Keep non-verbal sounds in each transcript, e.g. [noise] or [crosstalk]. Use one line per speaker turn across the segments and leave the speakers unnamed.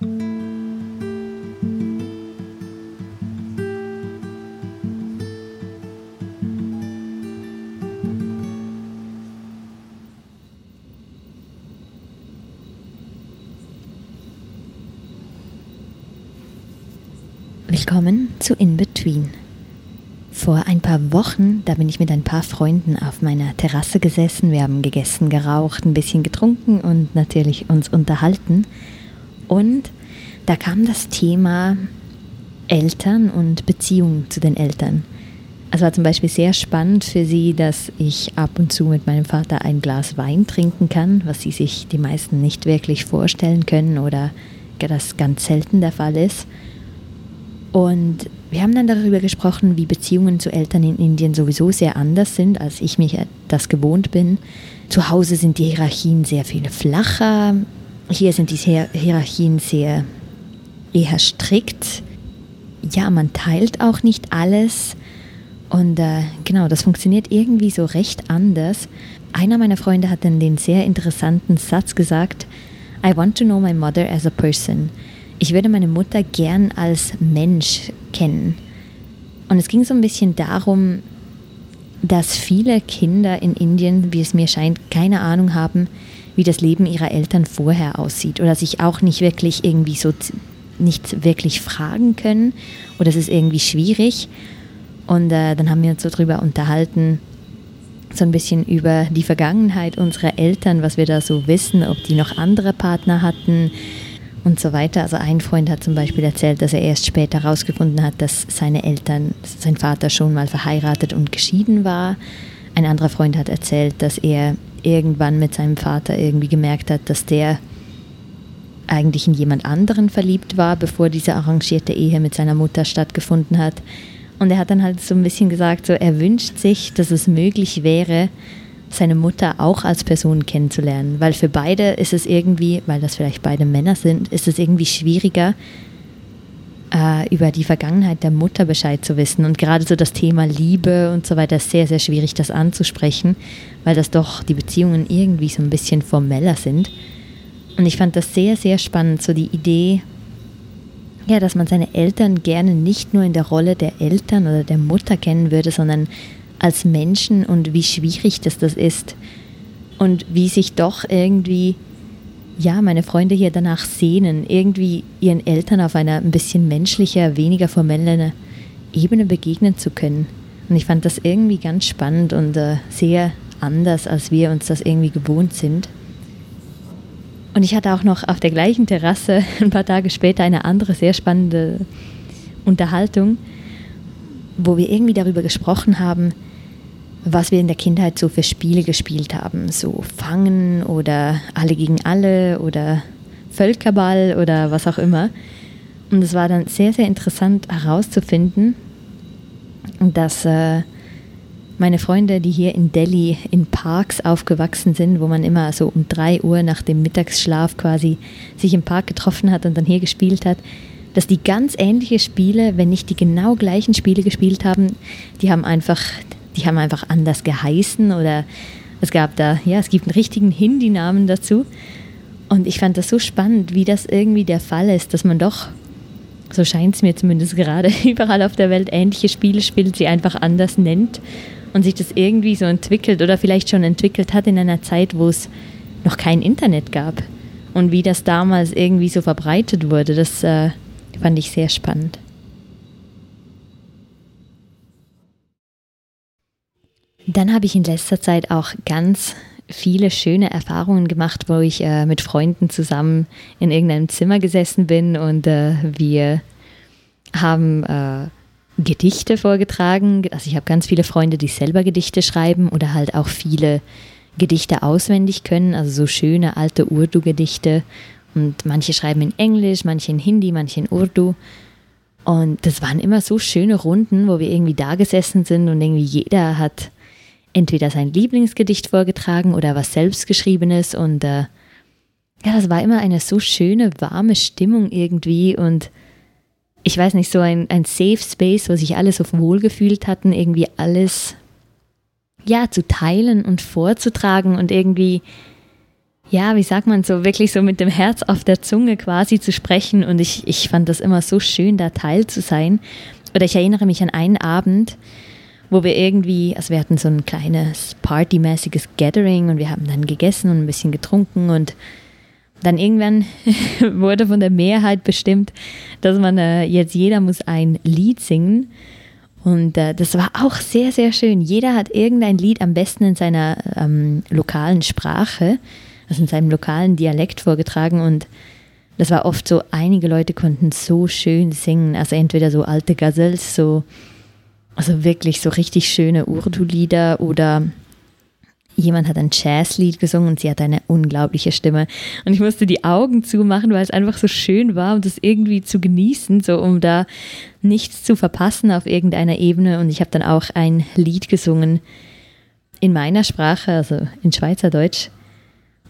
Willkommen zu In Between. Vor ein paar Wochen, da bin ich mit ein paar Freunden auf meiner Terrasse gesessen. Wir haben gegessen, geraucht, ein bisschen getrunken und natürlich uns unterhalten. Und da kam das Thema Eltern und Beziehungen zu den Eltern. Es war zum Beispiel sehr spannend für sie, dass ich ab und zu mit meinem Vater ein Glas Wein trinken kann, was sie sich die meisten nicht wirklich vorstellen können oder das ganz selten der Fall ist. Und wir haben dann darüber gesprochen, wie Beziehungen zu Eltern in Indien sowieso sehr anders sind, als ich mich das gewohnt bin. Zu Hause sind die Hierarchien sehr viel flacher. Hier sind die Hierarchien sehr eher strikt. Ja, man teilt auch nicht alles. Und äh, genau, das funktioniert irgendwie so recht anders. Einer meiner Freunde hat dann den sehr interessanten Satz gesagt, I want to know my mother as a person ich würde meine Mutter gern als Mensch kennen. Und es ging so ein bisschen darum, dass viele Kinder in Indien, wie es mir scheint, keine Ahnung haben, wie das Leben ihrer Eltern vorher aussieht oder sich auch nicht wirklich irgendwie so nicht wirklich fragen können oder es ist irgendwie schwierig. Und äh, dann haben wir uns so drüber unterhalten, so ein bisschen über die Vergangenheit unserer Eltern, was wir da so wissen, ob die noch andere Partner hatten, und so weiter. Also ein Freund hat zum Beispiel erzählt, dass er erst später herausgefunden hat, dass seine Eltern, sein Vater schon mal verheiratet und geschieden war. Ein anderer Freund hat erzählt, dass er irgendwann mit seinem Vater irgendwie gemerkt hat, dass der eigentlich in jemand anderen verliebt war, bevor diese arrangierte Ehe mit seiner Mutter stattgefunden hat. Und er hat dann halt so ein bisschen gesagt, so er wünscht sich, dass es möglich wäre, seine Mutter auch als Person kennenzulernen. Weil für beide ist es irgendwie, weil das vielleicht beide Männer sind, ist es irgendwie schwieriger, äh, über die Vergangenheit der Mutter Bescheid zu wissen. Und gerade so das Thema Liebe und so weiter ist sehr, sehr schwierig, das anzusprechen, weil das doch die Beziehungen irgendwie so ein bisschen formeller sind. Und ich fand das sehr, sehr spannend, so die Idee, ja, dass man seine Eltern gerne nicht nur in der Rolle der Eltern oder der Mutter kennen würde, sondern als Menschen und wie schwierig das, das ist und wie sich doch irgendwie, ja, meine Freunde hier danach sehnen, irgendwie ihren Eltern auf einer ein bisschen menschlicher, weniger formellen Ebene begegnen zu können. Und ich fand das irgendwie ganz spannend und äh, sehr anders, als wir uns das irgendwie gewohnt sind. Und ich hatte auch noch auf der gleichen Terrasse [laughs] ein paar Tage später eine andere sehr spannende Unterhaltung, wo wir irgendwie darüber gesprochen haben, was wir in der Kindheit so für Spiele gespielt haben. So Fangen oder Alle gegen Alle oder Völkerball oder was auch immer. Und es war dann sehr, sehr interessant herauszufinden, dass äh, meine Freunde, die hier in Delhi in Parks aufgewachsen sind, wo man immer so um drei Uhr nach dem Mittagsschlaf quasi sich im Park getroffen hat und dann hier gespielt hat, dass die ganz ähnliche Spiele, wenn nicht die genau gleichen Spiele gespielt haben, die haben einfach die haben einfach anders geheißen oder es gab da, ja, es gibt einen richtigen Hindi-Namen dazu. Und ich fand das so spannend, wie das irgendwie der Fall ist, dass man doch, so scheint es mir zumindest gerade, [laughs] überall auf der Welt ähnliche Spiele spielt, sie einfach anders nennt und sich das irgendwie so entwickelt oder vielleicht schon entwickelt hat in einer Zeit, wo es noch kein Internet gab. Und wie das damals irgendwie so verbreitet wurde, das äh, fand ich sehr spannend. Dann habe ich in letzter Zeit auch ganz viele schöne Erfahrungen gemacht, wo ich äh, mit Freunden zusammen in irgendeinem Zimmer gesessen bin und äh, wir haben äh, Gedichte vorgetragen. Also ich habe ganz viele Freunde, die selber Gedichte schreiben oder halt auch viele Gedichte auswendig können, also so schöne alte Urdu-Gedichte. Und manche schreiben in Englisch, manche in Hindi, manche in Urdu. Und das waren immer so schöne Runden, wo wir irgendwie da gesessen sind und irgendwie jeder hat entweder sein Lieblingsgedicht vorgetragen oder was selbstgeschriebenes und äh, ja, das war immer eine so schöne, warme Stimmung irgendwie und ich weiß nicht, so ein, ein Safe Space, wo sich alle so wohlgefühlt hatten, irgendwie alles ja, zu teilen und vorzutragen und irgendwie ja, wie sagt man so, wirklich so mit dem Herz auf der Zunge quasi zu sprechen. Und ich, ich fand das immer so schön, da Teil zu sein. Oder ich erinnere mich an einen Abend, wo wir irgendwie, also wir hatten so ein kleines partymäßiges Gathering und wir haben dann gegessen und ein bisschen getrunken und dann irgendwann [laughs] wurde von der Mehrheit bestimmt, dass man äh, jetzt jeder muss ein Lied singen. Und äh, das war auch sehr, sehr schön. Jeder hat irgendein Lied am besten in seiner ähm, lokalen Sprache, also in seinem lokalen Dialekt vorgetragen. Und das war oft so, einige Leute konnten so schön singen. Also entweder so alte Gazelles, so, also wirklich so richtig schöne Urdu-Lieder oder jemand hat ein Jazzlied gesungen und sie hat eine unglaubliche Stimme. Und ich musste die Augen zumachen, weil es einfach so schön war, um das irgendwie zu genießen, so um da nichts zu verpassen auf irgendeiner Ebene. Und ich habe dann auch ein Lied gesungen in meiner Sprache, also in Schweizerdeutsch.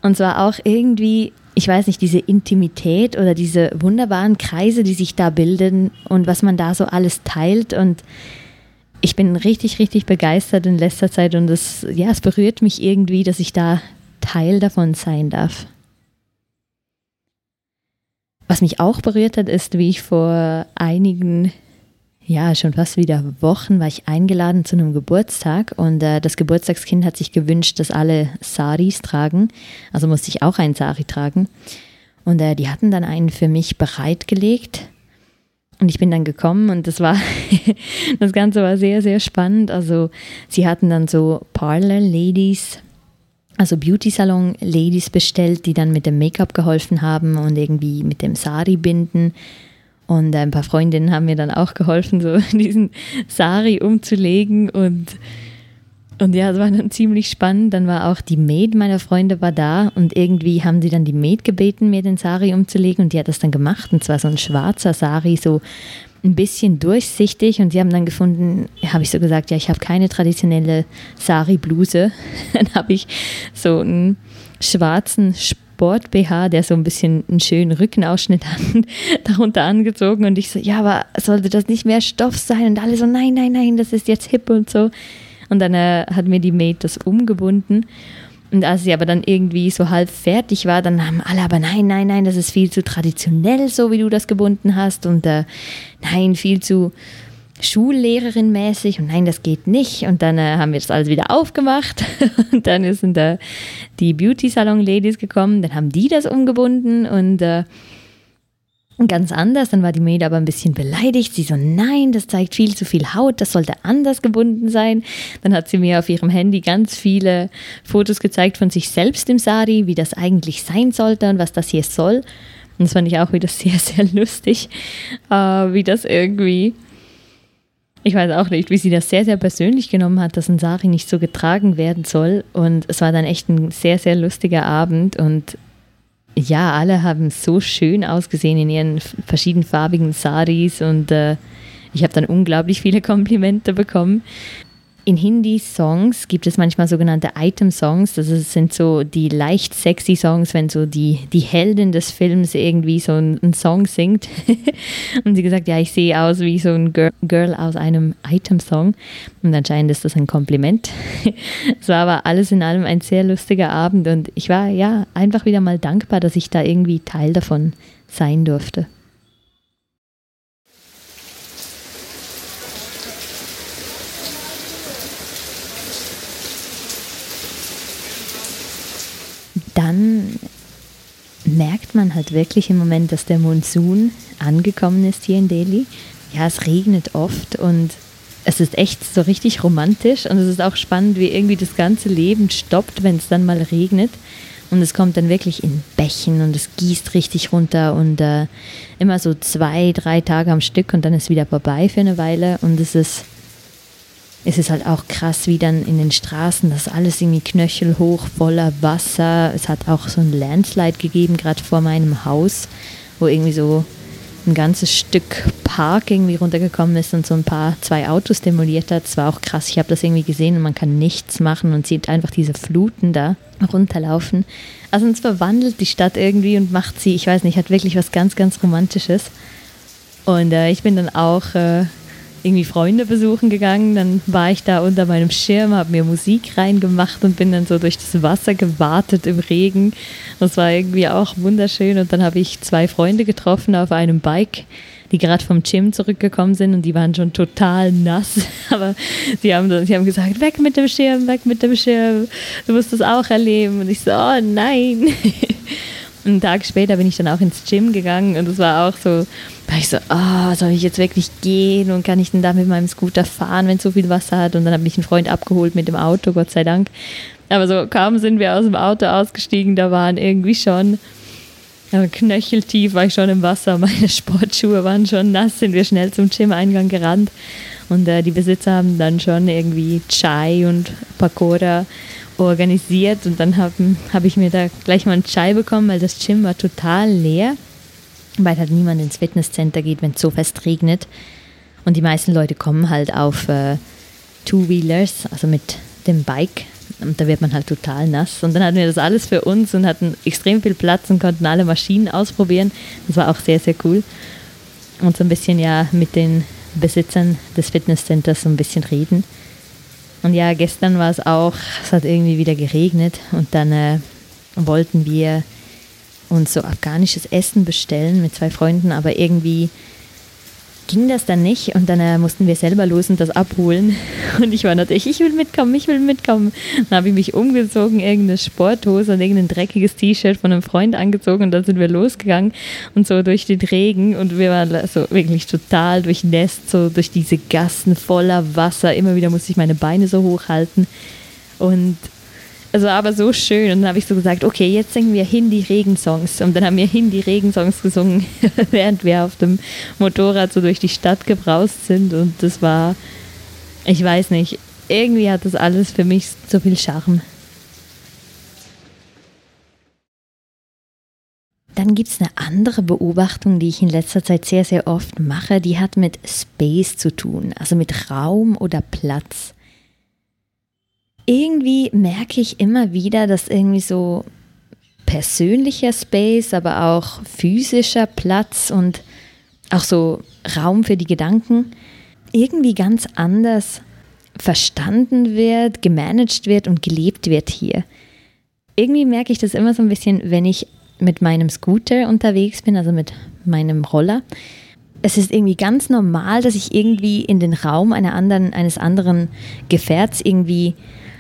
Und zwar auch irgendwie, ich weiß nicht, diese Intimität oder diese wunderbaren Kreise, die sich da bilden und was man da so alles teilt und ich bin richtig, richtig begeistert in letzter Zeit und es, ja, es berührt mich irgendwie, dass ich da Teil davon sein darf. Was mich auch berührt hat, ist, wie ich vor einigen, ja, schon fast wieder Wochen war ich eingeladen zu einem Geburtstag und äh, das Geburtstagskind hat sich gewünscht, dass alle Saris tragen. Also musste ich auch einen Sari tragen. Und äh, die hatten dann einen für mich bereitgelegt und ich bin dann gekommen und das war, [laughs] das Ganze war sehr, sehr spannend. Also sie hatten dann so Parlor-Ladies, also Beauty-Salon-Ladies bestellt, die dann mit dem Make-up geholfen haben und irgendwie mit dem Sari binden. Und ein paar Freundinnen haben mir dann auch geholfen, so [laughs] diesen Sari umzulegen und und ja, es war dann ziemlich spannend. Dann war auch die Maid meiner Freunde war da und irgendwie haben sie dann die Maid gebeten, mir den Sari umzulegen und die hat das dann gemacht. Und zwar so ein schwarzer Sari, so ein bisschen durchsichtig. Und sie haben dann gefunden, habe ich so gesagt, ja, ich habe keine traditionelle Sari-Bluse. [laughs] dann habe ich so einen schwarzen Sport-BH, der so ein bisschen einen schönen Rückenausschnitt hat, [laughs] darunter angezogen. Und ich so, ja, aber sollte das nicht mehr Stoff sein? Und alle so, nein, nein, nein, das ist jetzt hip und so. Und dann äh, hat mir die Maid das umgebunden. Und als sie aber dann irgendwie so halb fertig war, dann haben alle aber nein, nein, nein, das ist viel zu traditionell, so wie du das gebunden hast. Und äh, nein, viel zu Schullehrerin mäßig. Und nein, das geht nicht. Und dann äh, haben wir das alles wieder aufgemacht. [laughs] und dann sind da die Beauty Salon Ladies gekommen. Dann haben die das umgebunden und äh, ganz anders. Dann war die Maid aber ein bisschen beleidigt. Sie so, nein, das zeigt viel zu viel Haut, das sollte anders gebunden sein. Dann hat sie mir auf ihrem Handy ganz viele Fotos gezeigt von sich selbst im Sari, wie das eigentlich sein sollte und was das hier soll. Und das fand ich auch wieder [laughs] sehr, sehr lustig, äh, wie das irgendwie, ich weiß auch nicht, wie sie das sehr, sehr persönlich genommen hat, dass ein Sari nicht so getragen werden soll. Und es war dann echt ein sehr, sehr lustiger Abend und ja, alle haben so schön ausgesehen in ihren verschiedenfarbigen Saris und äh, ich habe dann unglaublich viele Komplimente bekommen. In Hindi-Songs gibt es manchmal sogenannte Item-Songs. Das sind so die leicht sexy Songs, wenn so die, die Heldin des Films irgendwie so einen, Song singt. [laughs] und sie gesagt, ja, ich sehe aus wie so ein Girl, Girl aus einem Item-Song. Und anscheinend ist das ein Kompliment. [laughs] es war aber alles in allem ein sehr lustiger Abend und ich war ja einfach wieder mal dankbar, dass ich da irgendwie Teil davon sein durfte. dann merkt man halt wirklich im Moment, dass der Monsun angekommen ist hier in Delhi. Ja, es regnet oft und es ist echt so richtig romantisch und es ist auch spannend, wie irgendwie das ganze Leben stoppt, wenn es dann mal regnet. Und es kommt dann wirklich in Bächen und es gießt richtig runter und äh, immer so zwei, drei Tage am Stück und dann ist wieder vorbei für eine Weile und es ist es ist halt auch krass, wie dann in den Straßen das alles irgendwie knöchelhoch voller Wasser. Es hat auch so ein Landslide gegeben, gerade vor meinem Haus, wo irgendwie so ein ganzes Stück Park irgendwie runtergekommen ist und so ein paar, zwei Autos demoliert hat. Es war auch krass. Ich habe das irgendwie gesehen und man kann nichts machen und sieht einfach diese Fluten da runterlaufen. Also es verwandelt die Stadt irgendwie und macht sie, ich weiß nicht, hat wirklich was ganz, ganz Romantisches. Und äh, ich bin dann auch äh, irgendwie Freunde besuchen gegangen. Dann war ich da unter meinem Schirm, habe mir Musik reingemacht und bin dann so durch das Wasser gewartet im Regen. Das war irgendwie auch wunderschön. Und dann habe ich zwei Freunde getroffen auf einem Bike die gerade vom Gym zurückgekommen sind und die waren schon total nass. [laughs] Aber sie haben, sie haben gesagt, weg mit dem Schirm, weg mit dem Schirm, du musst das auch erleben. Und ich so, oh nein. [laughs] einen Tag später bin ich dann auch ins Gym gegangen und es war auch so, war ich so, oh, soll ich jetzt wirklich gehen und kann ich denn da mit meinem Scooter fahren, wenn es so viel Wasser hat? Und dann habe ich einen Freund abgeholt mit dem Auto, Gott sei Dank. Aber so kaum sind wir aus dem Auto ausgestiegen, da waren irgendwie schon ja, knöcheltief war ich schon im Wasser, [laughs] meine Sportschuhe waren schon nass, sind wir schnell zum Gym-Eingang gerannt. Und äh, die Besitzer haben dann schon irgendwie Chai und Pakora organisiert und dann habe hab ich mir da gleich mal einen Chai bekommen, weil das Gym war total leer, weil halt niemand ins Fitnesscenter geht, wenn es so fest regnet. Und die meisten Leute kommen halt auf äh, Two-Wheelers, also mit dem Bike. Und da wird man halt total nass. Und dann hatten wir das alles für uns und hatten extrem viel Platz und konnten alle Maschinen ausprobieren. Das war auch sehr, sehr cool. Und so ein bisschen ja mit den Besitzern des Fitnesscenters so ein bisschen reden. Und ja, gestern war es auch, es hat irgendwie wieder geregnet und dann äh, wollten wir uns so afghanisches Essen bestellen mit zwei Freunden, aber irgendwie ging das dann nicht und dann äh, mussten wir selber los und das abholen. [laughs] Und ich war natürlich, ich will mitkommen, ich will mitkommen. Dann habe ich mich umgezogen, irgendeine Sporthose und irgendein dreckiges T-Shirt von einem Freund angezogen und dann sind wir losgegangen und so durch den Regen und wir waren so wirklich total durchnässt, so durch diese Gassen voller Wasser. Immer wieder musste ich meine Beine so hochhalten und es war aber so schön. Und dann habe ich so gesagt, okay, jetzt singen wir Hindi-Regensongs. Und dann haben wir Hindi-Regensongs gesungen, [laughs] während wir auf dem Motorrad so durch die Stadt gebraust sind. Und das war, ich weiß nicht, irgendwie hat das alles für mich so viel Charme. Dann gibt es eine andere Beobachtung, die ich in letzter Zeit sehr, sehr oft mache, die hat mit Space zu tun, also mit Raum oder Platz irgendwie merke ich immer wieder, dass irgendwie so persönlicher Space, aber auch physischer Platz und auch so Raum für die Gedanken irgendwie ganz anders verstanden wird, gemanagt wird und gelebt wird hier. Irgendwie merke ich das immer so ein bisschen, wenn ich mit meinem Scooter unterwegs bin, also mit meinem Roller. Es ist irgendwie ganz normal, dass ich irgendwie in den Raum einer anderen, eines anderen Gefährts irgendwie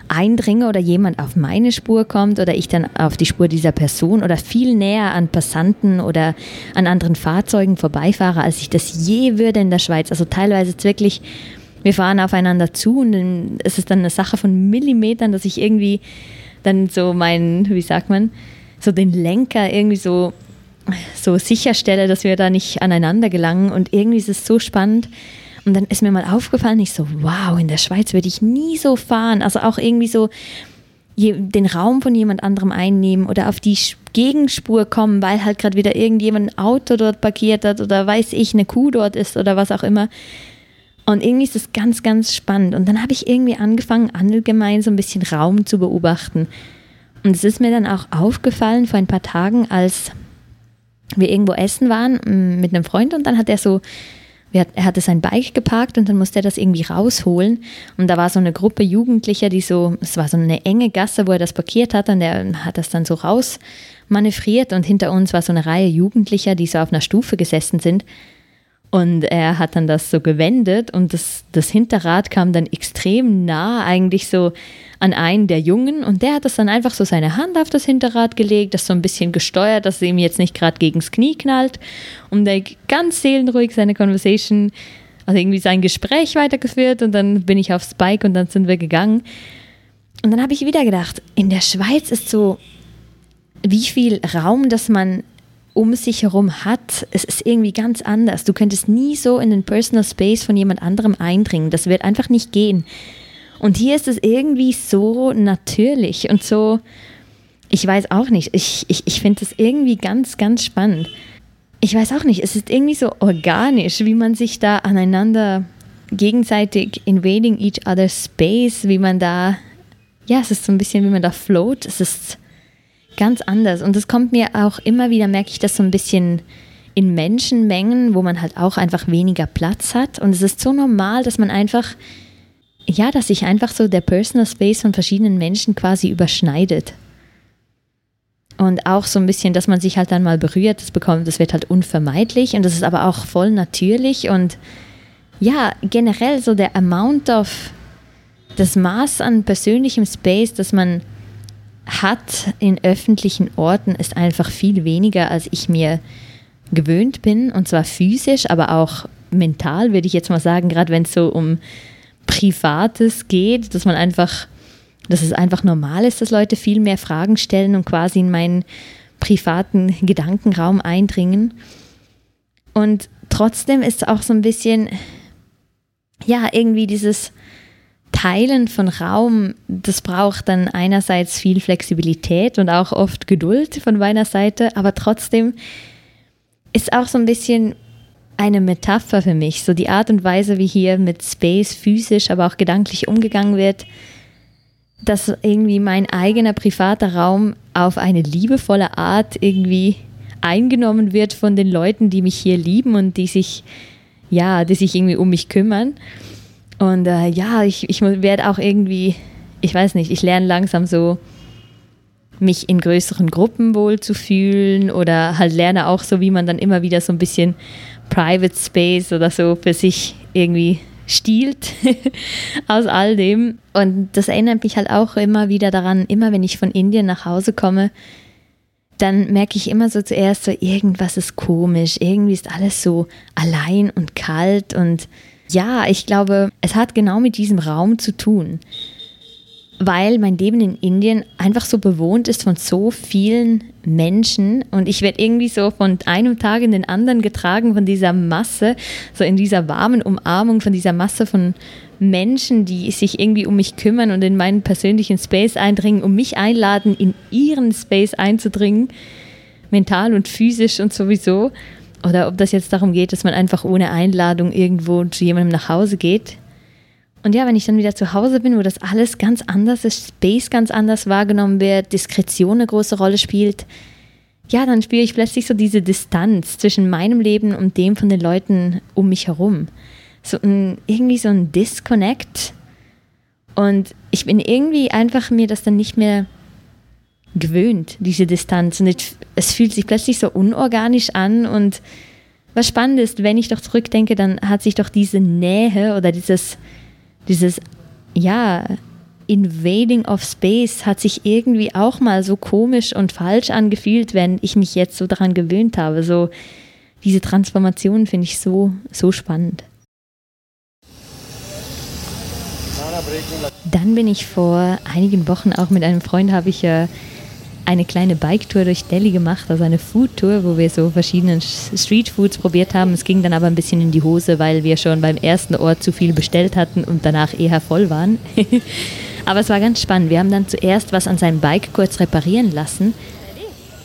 eindringe oder jemand auf meine Spur kommt oder ich dann auf die Spur dieser Person oder viel näher an Passanten oder an anderen Fahrzeugen vorbeifahre, als ich das je würde in der Schweiz. Also teilweise ist wirklich, wir fahren aufeinander zu und es ist dann eine Sache von Millimetern, dass ich irgendwie dann so meinen, wie sagt man, so den Lenker irgendwie so so sicherstelle, dass wir da nicht aneinander gelangen. Und irgendwie ist es so spannend, und dann ist mir mal aufgefallen, ich so, wow, in der Schweiz würde ich nie so fahren. Also auch irgendwie so den Raum von jemand anderem einnehmen oder auf die Gegenspur kommen, weil halt gerade wieder irgendjemand ein Auto dort parkiert hat oder weiß ich, eine Kuh dort ist oder was auch immer. Und irgendwie ist das ganz, ganz spannend. Und dann habe ich irgendwie angefangen, allgemein so ein bisschen Raum zu beobachten. Und es ist mir dann auch aufgefallen vor ein paar Tagen, als wir irgendwo essen waren mm, mit einem Freund und dann hat er so er hatte sein Bike geparkt und dann musste er das irgendwie rausholen. Und da war so eine Gruppe Jugendlicher, die so, es war so eine enge Gasse, wo er das parkiert hat und er hat das dann so raus manövriert und hinter uns war so eine Reihe Jugendlicher, die so auf einer Stufe gesessen sind. Und er hat dann das so gewendet und das, das Hinterrad kam dann extrem nah eigentlich so an einen der Jungen und der hat das dann einfach so seine Hand auf das Hinterrad gelegt, das so ein bisschen gesteuert, dass es ihm jetzt nicht gerade gegens Knie knallt und der ganz seelenruhig seine Conversation, also irgendwie sein Gespräch weitergeführt und dann bin ich aufs Bike und dann sind wir gegangen. Und dann habe ich wieder gedacht, in der Schweiz ist so, wie viel Raum, dass man um sich herum hat, es ist irgendwie ganz anders. Du könntest nie so in den Personal Space von jemand anderem eindringen. Das wird einfach nicht gehen. Und hier ist es irgendwie so natürlich und so, ich weiß auch nicht, ich, ich, ich finde es irgendwie ganz, ganz spannend. Ich weiß auch nicht, es ist irgendwie so organisch, wie man sich da aneinander gegenseitig invading each other's space, wie man da, ja, es ist so ein bisschen, wie man da float. Es ist ganz anders. Und es kommt mir auch immer wieder, merke ich das so ein bisschen in Menschenmengen, wo man halt auch einfach weniger Platz hat. Und es ist so normal, dass man einfach, ja, dass sich einfach so der Personal Space von verschiedenen Menschen quasi überschneidet. Und auch so ein bisschen, dass man sich halt dann mal berührt, das bekommt, das wird halt unvermeidlich und das ist aber auch voll natürlich und ja, generell so der Amount of, das Maß an persönlichem Space, das man hat in öffentlichen Orten, ist einfach viel weniger, als ich mir gewöhnt bin. Und zwar physisch, aber auch mental, würde ich jetzt mal sagen, gerade wenn es so um Privates geht, dass man einfach, dass es einfach normal ist, dass Leute viel mehr Fragen stellen und quasi in meinen privaten Gedankenraum eindringen. Und trotzdem ist es auch so ein bisschen, ja, irgendwie dieses Teilen von Raum, das braucht dann einerseits viel Flexibilität und auch oft Geduld von meiner Seite, aber trotzdem ist auch so ein bisschen eine Metapher für mich, so die Art und Weise, wie hier mit Space physisch, aber auch gedanklich umgegangen wird, dass irgendwie mein eigener privater Raum auf eine liebevolle Art irgendwie eingenommen wird von den Leuten, die mich hier lieben und die sich, ja, die sich irgendwie um mich kümmern. Und äh, ja, ich, ich werde auch irgendwie, ich weiß nicht, ich lerne langsam so, mich in größeren Gruppen wohl zu fühlen oder halt lerne auch so, wie man dann immer wieder so ein bisschen Private Space oder so für sich irgendwie stiehlt [laughs] aus all dem. Und das erinnert mich halt auch immer wieder daran, immer wenn ich von Indien nach Hause komme, dann merke ich immer so zuerst so, irgendwas ist komisch, irgendwie ist alles so allein und kalt und ja, ich glaube, es hat genau mit diesem Raum zu tun, weil mein Leben in Indien einfach so bewohnt ist von so vielen Menschen und ich werde irgendwie so von einem Tag in den anderen getragen von dieser Masse, so in dieser warmen Umarmung von dieser Masse von Menschen, die sich irgendwie um mich kümmern und in meinen persönlichen Space eindringen, um mich einladen, in ihren Space einzudringen, mental und physisch und sowieso. Oder ob das jetzt darum geht, dass man einfach ohne Einladung irgendwo zu jemandem nach Hause geht. Und ja, wenn ich dann wieder zu Hause bin, wo das alles ganz anders ist, Space ganz anders wahrgenommen wird, Diskretion eine große Rolle spielt, ja, dann spüre ich plötzlich so diese Distanz zwischen meinem Leben und dem von den Leuten um mich herum. So ein, irgendwie so ein Disconnect. Und ich bin irgendwie einfach mir das dann nicht mehr gewöhnt, diese Distanz. Und es fühlt sich plötzlich so unorganisch an. Und was spannend ist, wenn ich doch zurückdenke, dann hat sich doch diese Nähe oder dieses, dieses, ja, Invading of Space hat sich irgendwie auch mal so komisch und falsch angefühlt, wenn ich mich jetzt so daran gewöhnt habe. So diese Transformation finde ich so, so spannend. Dann bin ich vor einigen Wochen auch mit einem Freund, habe ich ja eine kleine Bike-Tour durch Delhi gemacht, also eine Food-Tour, wo wir so verschiedene Street-Foods probiert haben. Es ging dann aber ein bisschen in die Hose, weil wir schon beim ersten Ort zu viel bestellt hatten und danach eher voll waren. [laughs] aber es war ganz spannend. Wir haben dann zuerst was an seinem Bike kurz reparieren lassen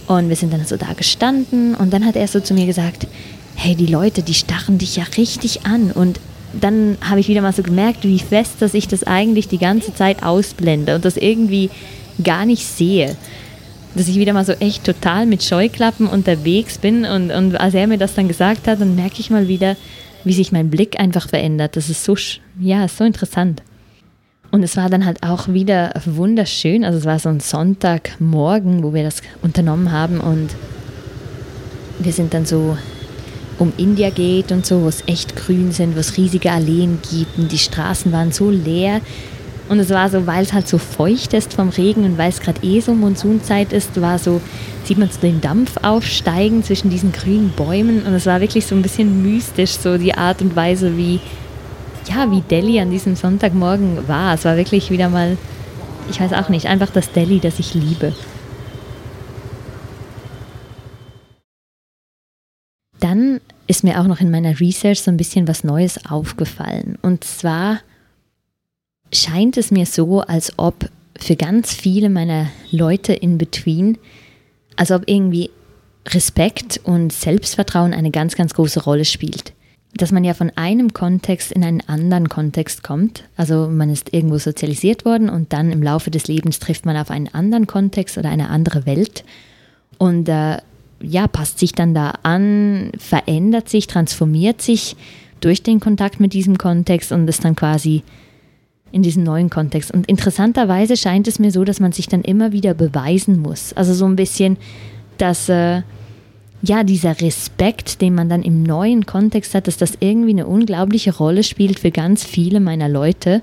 und wir sind dann so da gestanden und dann hat er so zu mir gesagt, hey, die Leute, die starren dich ja richtig an und dann habe ich wieder mal so gemerkt, wie fest, dass ich das eigentlich die ganze Zeit ausblende und das irgendwie gar nicht sehe dass ich wieder mal so echt total mit Scheuklappen unterwegs bin. Und, und als er mir das dann gesagt hat, dann merke ich mal wieder, wie sich mein Blick einfach verändert. Das ist so, ja, so interessant. Und es war dann halt auch wieder wunderschön. Also es war so ein Sonntagmorgen, wo wir das unternommen haben und wir sind dann so um India geht und so, wo es echt grün sind, wo es riesige Alleen gibt und die Straßen waren so leer. Und es war so, weil es halt so feucht ist vom Regen und weil es gerade eh so Monsunzeit ist, war so, sieht man so den Dampf aufsteigen zwischen diesen grünen Bäumen. Und es war wirklich so ein bisschen mystisch, so die Art und Weise, wie, ja, wie Delhi an diesem Sonntagmorgen war. Es war wirklich wieder mal, ich weiß auch nicht, einfach das Delhi, das ich liebe. Dann ist mir auch noch in meiner Research so ein bisschen was Neues aufgefallen. Und zwar scheint es mir so, als ob für ganz viele meiner Leute in Between, als ob irgendwie Respekt und Selbstvertrauen eine ganz, ganz große Rolle spielt. Dass man ja von einem Kontext in einen anderen Kontext kommt. Also man ist irgendwo sozialisiert worden und dann im Laufe des Lebens trifft man auf einen anderen Kontext oder eine andere Welt. Und äh, ja, passt sich dann da an, verändert sich, transformiert sich durch den Kontakt mit diesem Kontext und ist dann quasi in diesem neuen Kontext. Und interessanterweise scheint es mir so, dass man sich dann immer wieder beweisen muss. Also so ein bisschen, dass äh, ja dieser Respekt, den man dann im neuen Kontext hat, dass das irgendwie eine unglaubliche Rolle spielt für ganz viele meiner Leute.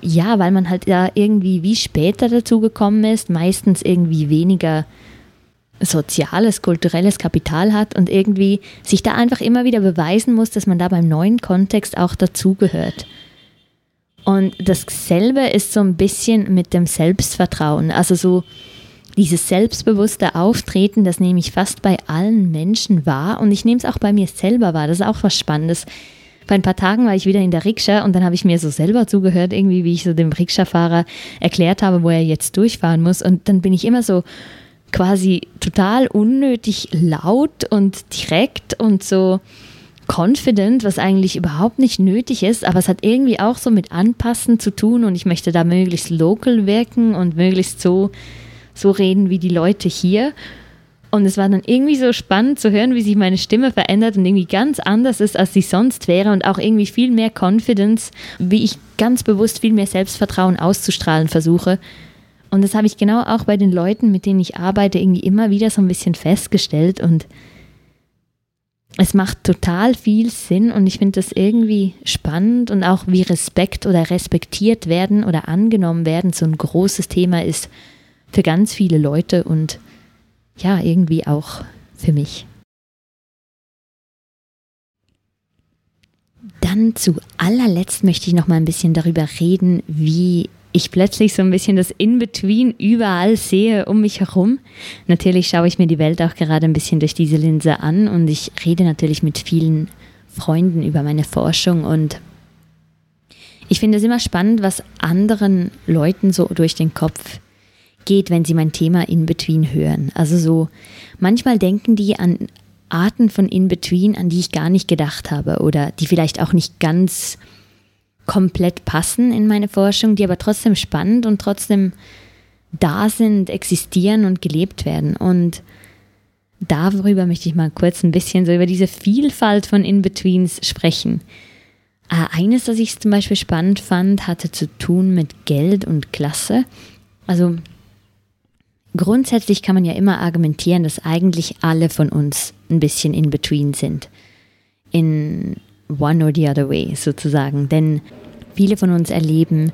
Ja, weil man halt da irgendwie wie später dazu gekommen ist, meistens irgendwie weniger soziales, kulturelles Kapital hat und irgendwie sich da einfach immer wieder beweisen muss, dass man da beim neuen Kontext auch dazugehört. Und dasselbe ist so ein bisschen mit dem Selbstvertrauen. Also so dieses selbstbewusste Auftreten, das nehme ich fast bei allen Menschen wahr und ich nehme es auch bei mir selber wahr. Das ist auch was Spannendes. Vor ein paar Tagen war ich wieder in der Rikscha und dann habe ich mir so selber zugehört, irgendwie, wie ich so dem Rikscha-Fahrer erklärt habe, wo er jetzt durchfahren muss. Und dann bin ich immer so quasi total unnötig laut und direkt und so confident, was eigentlich überhaupt nicht nötig ist, aber es hat irgendwie auch so mit Anpassen zu tun und ich möchte da möglichst local wirken und möglichst so, so reden wie die Leute hier. Und es war dann irgendwie so spannend zu hören, wie sich meine Stimme verändert und irgendwie ganz anders ist, als sie sonst wäre und auch irgendwie viel mehr Confidence, wie ich ganz bewusst viel mehr Selbstvertrauen auszustrahlen versuche. Und das habe ich genau auch bei den Leuten, mit denen ich arbeite, irgendwie immer wieder so ein bisschen festgestellt und es macht total viel Sinn und ich finde das irgendwie spannend und auch wie Respekt oder respektiert werden oder angenommen werden so ein großes Thema ist für ganz viele Leute und ja, irgendwie auch für mich. Dann zu allerletzt möchte ich noch mal ein bisschen darüber reden, wie ich plötzlich so ein bisschen das In-Between überall sehe um mich herum. Natürlich schaue ich mir die Welt auch gerade ein bisschen durch diese Linse an und ich rede natürlich mit vielen Freunden über meine Forschung und ich finde es immer spannend, was anderen Leuten so durch den Kopf geht, wenn sie mein Thema In-Between hören. Also so, manchmal denken die an Arten von In-Between, an die ich gar nicht gedacht habe oder die vielleicht auch nicht ganz komplett passen in meine Forschung, die aber trotzdem spannend und trotzdem da sind, existieren und gelebt werden. Und darüber möchte ich mal kurz ein bisschen so über diese Vielfalt von In-Betweens sprechen. Äh, eines, das ich zum Beispiel spannend fand, hatte zu tun mit Geld und Klasse. Also grundsätzlich kann man ja immer argumentieren, dass eigentlich alle von uns ein bisschen in between sind. In one or the other way sozusagen. Denn viele von uns erleben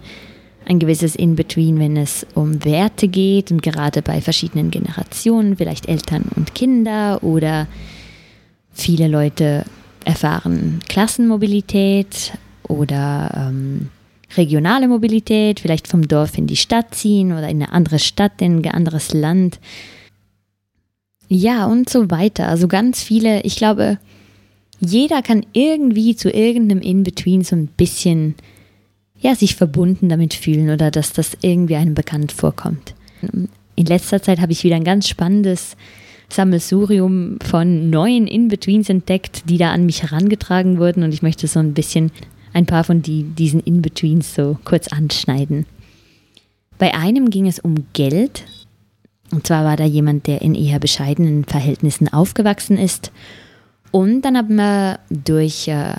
ein gewisses In-Between, wenn es um Werte geht und gerade bei verschiedenen Generationen, vielleicht Eltern und Kinder oder viele Leute erfahren Klassenmobilität oder ähm, regionale Mobilität, vielleicht vom Dorf in die Stadt ziehen oder in eine andere Stadt, in ein anderes Land. Ja, und so weiter. Also ganz viele, ich glaube, jeder kann irgendwie zu irgendeinem In-Between so ein bisschen ja, sich verbunden damit fühlen oder dass das irgendwie einem bekannt vorkommt. In letzter Zeit habe ich wieder ein ganz spannendes Sammelsurium von neuen In-Betweens entdeckt, die da an mich herangetragen wurden und ich möchte so ein bisschen ein paar von die, diesen In-Betweens so kurz anschneiden. Bei einem ging es um Geld. Und zwar war da jemand, der in eher bescheidenen Verhältnissen aufgewachsen ist und dann haben wir durch äh,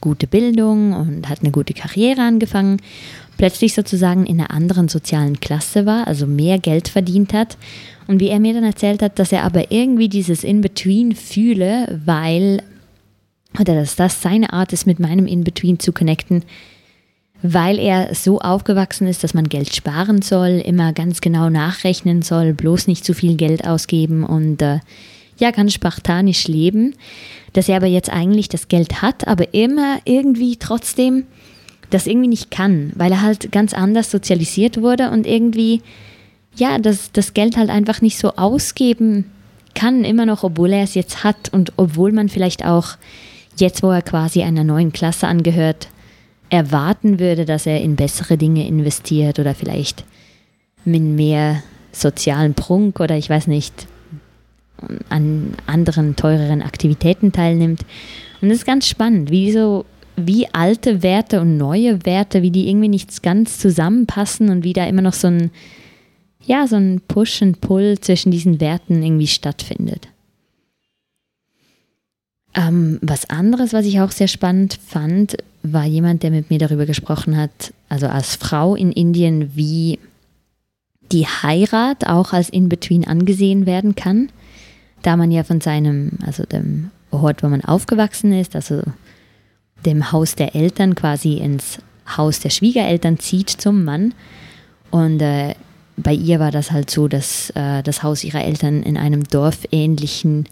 gute Bildung und hat eine gute Karriere angefangen, plötzlich sozusagen in einer anderen sozialen Klasse war, also mehr Geld verdient hat. Und wie er mir dann erzählt hat, dass er aber irgendwie dieses In-Between fühle, weil, oder dass das seine Art ist, mit meinem In-Between zu connecten, weil er so aufgewachsen ist, dass man Geld sparen soll, immer ganz genau nachrechnen soll, bloß nicht zu viel Geld ausgeben und äh, ja ganz spartanisch leben, dass er aber jetzt eigentlich das Geld hat, aber immer irgendwie trotzdem das irgendwie nicht kann, weil er halt ganz anders sozialisiert wurde und irgendwie, ja, das, das Geld halt einfach nicht so ausgeben kann, immer noch, obwohl er es jetzt hat und obwohl man vielleicht auch jetzt, wo er quasi einer neuen Klasse angehört, erwarten würde, dass er in bessere Dinge investiert oder vielleicht mit mehr sozialen Prunk oder ich weiß nicht, an anderen teureren Aktivitäten teilnimmt. Und das ist ganz spannend, wie so wie alte Werte und neue Werte, wie die irgendwie nicht ganz zusammenpassen und wie da immer noch so ein ja, so ein Push and Pull zwischen diesen Werten irgendwie stattfindet. Ähm, was anderes, was ich auch sehr spannend fand, war jemand, der mit mir darüber gesprochen hat, also als Frau in Indien, wie die Heirat auch als In-Between angesehen werden kann, da man ja von seinem, also dem Ort, wo man aufgewachsen ist, also dem Haus der Eltern quasi ins Haus der Schwiegereltern zieht zum Mann. Und äh, bei ihr war das halt so, dass äh, das Haus ihrer Eltern in einem dorfähnlichen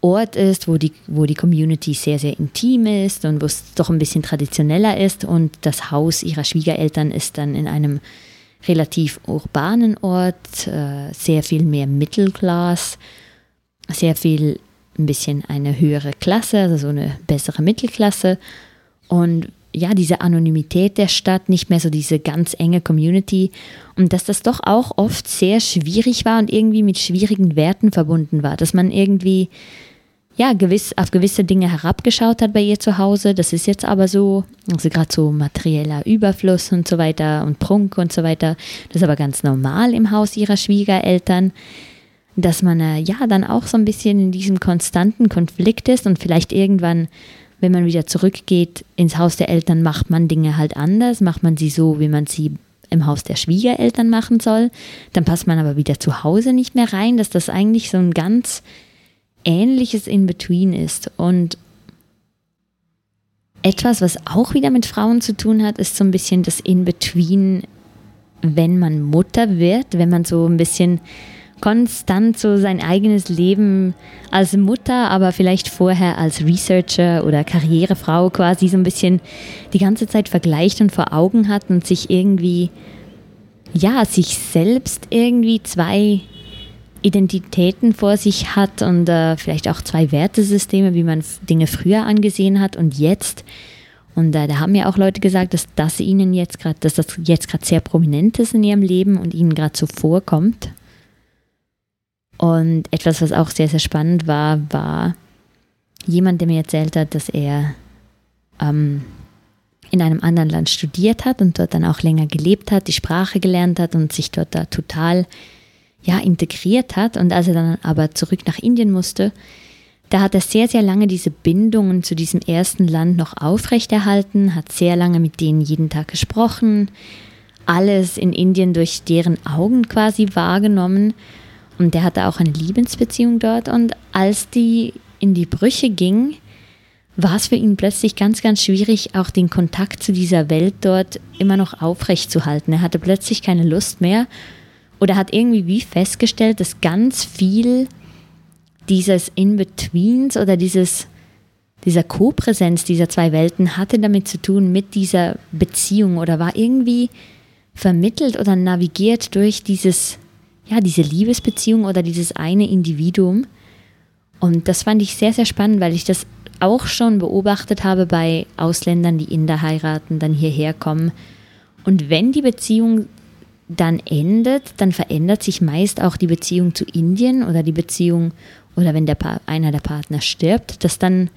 Ort ist, wo die, wo die Community sehr, sehr intim ist und wo es doch ein bisschen traditioneller ist. Und das Haus ihrer Schwiegereltern ist dann in einem relativ urbanen Ort, äh, sehr viel mehr Mittelklass, sehr viel ein bisschen eine höhere Klasse, also so eine bessere Mittelklasse. Und ja, diese Anonymität der Stadt, nicht mehr so diese ganz enge Community und dass das doch auch oft sehr schwierig war und irgendwie mit schwierigen Werten verbunden war, dass man irgendwie ja, gewiss, auf gewisse Dinge herabgeschaut hat bei ihr zu Hause. Das ist jetzt aber so, also gerade so materieller Überfluss und so weiter und Prunk und so weiter. Das ist aber ganz normal im Haus ihrer Schwiegereltern, dass man äh, ja dann auch so ein bisschen in diesem konstanten Konflikt ist und vielleicht irgendwann, wenn man wieder zurückgeht ins Haus der Eltern, macht man Dinge halt anders, macht man sie so, wie man sie im Haus der Schwiegereltern machen soll. Dann passt man aber wieder zu Hause nicht mehr rein, dass das eigentlich so ein ganz ähnliches in Between ist. Und etwas, was auch wieder mit Frauen zu tun hat, ist so ein bisschen das In Between, wenn man Mutter wird, wenn man so ein bisschen konstant so sein eigenes Leben als Mutter, aber vielleicht vorher als Researcher oder Karrierefrau quasi so ein bisschen die ganze Zeit vergleicht und vor Augen hat und sich irgendwie, ja, sich selbst irgendwie zwei Identitäten vor sich hat und äh, vielleicht auch zwei Wertesysteme, wie man Dinge früher angesehen hat und jetzt. Und äh, da haben ja auch Leute gesagt, dass das ihnen jetzt gerade, dass das jetzt gerade sehr prominent ist in ihrem Leben und ihnen gerade so vorkommt. Und etwas, was auch sehr, sehr spannend war, war jemand, der mir erzählt hat, dass er ähm, in einem anderen Land studiert hat und dort dann auch länger gelebt hat, die Sprache gelernt hat und sich dort da total ja, integriert hat. Und als er dann aber zurück nach Indien musste, da hat er sehr, sehr lange diese Bindungen zu diesem ersten Land noch aufrechterhalten, hat sehr lange mit denen jeden Tag gesprochen, alles in Indien durch deren Augen quasi wahrgenommen. Und der hatte auch eine Liebensbeziehung dort. Und als die in die Brüche ging, war es für ihn plötzlich ganz, ganz schwierig, auch den Kontakt zu dieser Welt dort immer noch aufrechtzuhalten. Er hatte plötzlich keine Lust mehr oder hat irgendwie wie festgestellt, dass ganz viel dieses In-Betweens oder dieses, dieser Co-Präsenz dieser zwei Welten hatte damit zu tun mit dieser Beziehung oder war irgendwie vermittelt oder navigiert durch dieses, ja, diese Liebesbeziehung oder dieses eine Individuum. Und das fand ich sehr, sehr spannend, weil ich das auch schon beobachtet habe bei Ausländern, die Inder heiraten, dann hierher kommen. Und wenn die Beziehung dann endet, dann verändert sich meist auch die Beziehung zu Indien oder die Beziehung, oder wenn der pa einer der Partner stirbt, dass dann,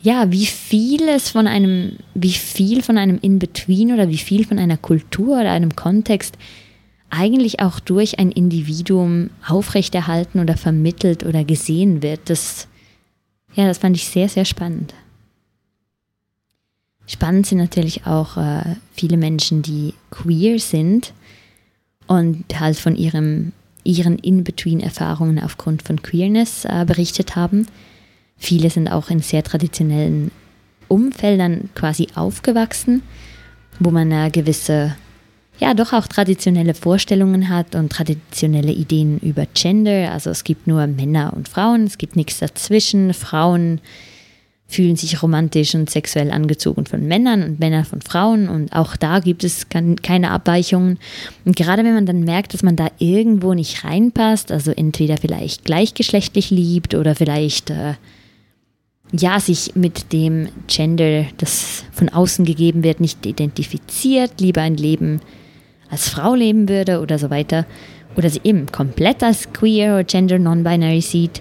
ja, wie viel es von einem, wie viel von einem In-Between oder wie viel von einer Kultur oder einem Kontext eigentlich auch durch ein Individuum aufrechterhalten oder vermittelt oder gesehen wird. Das, ja, das fand ich sehr, sehr spannend. Spannend sind natürlich auch äh, viele Menschen, die queer sind und halt von ihrem, ihren In-Between-Erfahrungen aufgrund von Queerness äh, berichtet haben. Viele sind auch in sehr traditionellen Umfeldern quasi aufgewachsen, wo man äh, gewisse, ja, doch auch traditionelle Vorstellungen hat und traditionelle Ideen über Gender. Also es gibt nur Männer und Frauen, es gibt nichts dazwischen. Frauen fühlen sich romantisch und sexuell angezogen von Männern und Männer von Frauen und auch da gibt es keine Abweichungen. Und gerade wenn man dann merkt, dass man da irgendwo nicht reinpasst, also entweder vielleicht gleichgeschlechtlich liebt oder vielleicht äh, ja sich mit dem Gender, das von außen gegeben wird, nicht identifiziert, lieber ein Leben als Frau leben würde oder so weiter oder sie eben komplett als queer oder gender non-binary sieht,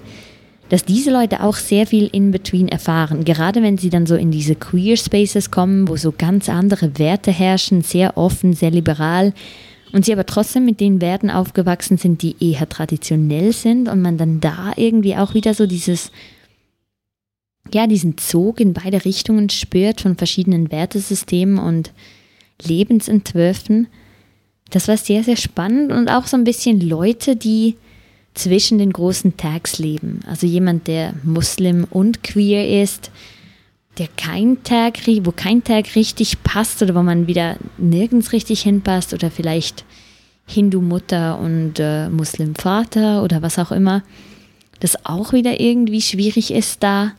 dass diese Leute auch sehr viel in between erfahren. Gerade wenn sie dann so in diese Queer Spaces kommen, wo so ganz andere Werte herrschen, sehr offen, sehr liberal und sie aber trotzdem mit den Werten aufgewachsen sind, die eher traditionell sind und man dann da irgendwie auch wieder so dieses, ja, diesen Zug in beide Richtungen spürt von verschiedenen Wertesystemen und Lebensentwürfen. Das war sehr, sehr spannend und auch so ein bisschen Leute, die zwischen den großen Tags leben. Also jemand, der Muslim und queer ist, der kein Tag, wo kein Tag richtig passt oder wo man wieder nirgends richtig hinpasst oder vielleicht Hindu-Mutter und äh, Muslim-Vater oder was auch immer, das auch wieder irgendwie schwierig ist, da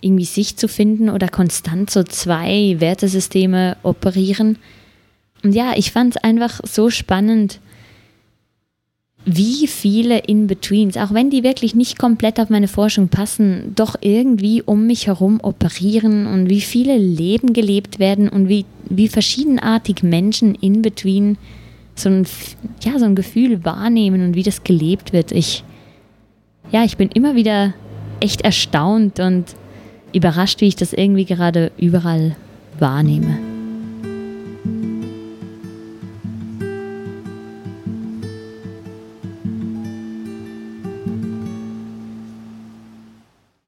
irgendwie sich zu finden oder konstant so zwei Wertesysteme operieren. Und ja, ich fand es einfach so spannend, wie viele In-Betweens, auch wenn die wirklich nicht komplett auf meine Forschung passen, doch irgendwie um mich herum operieren und wie viele Leben gelebt werden und wie, wie verschiedenartig Menschen in-between so ja, so ein Gefühl wahrnehmen und wie das gelebt wird. Ich, ja, ich bin immer wieder echt erstaunt und überrascht, wie ich das irgendwie gerade überall wahrnehme.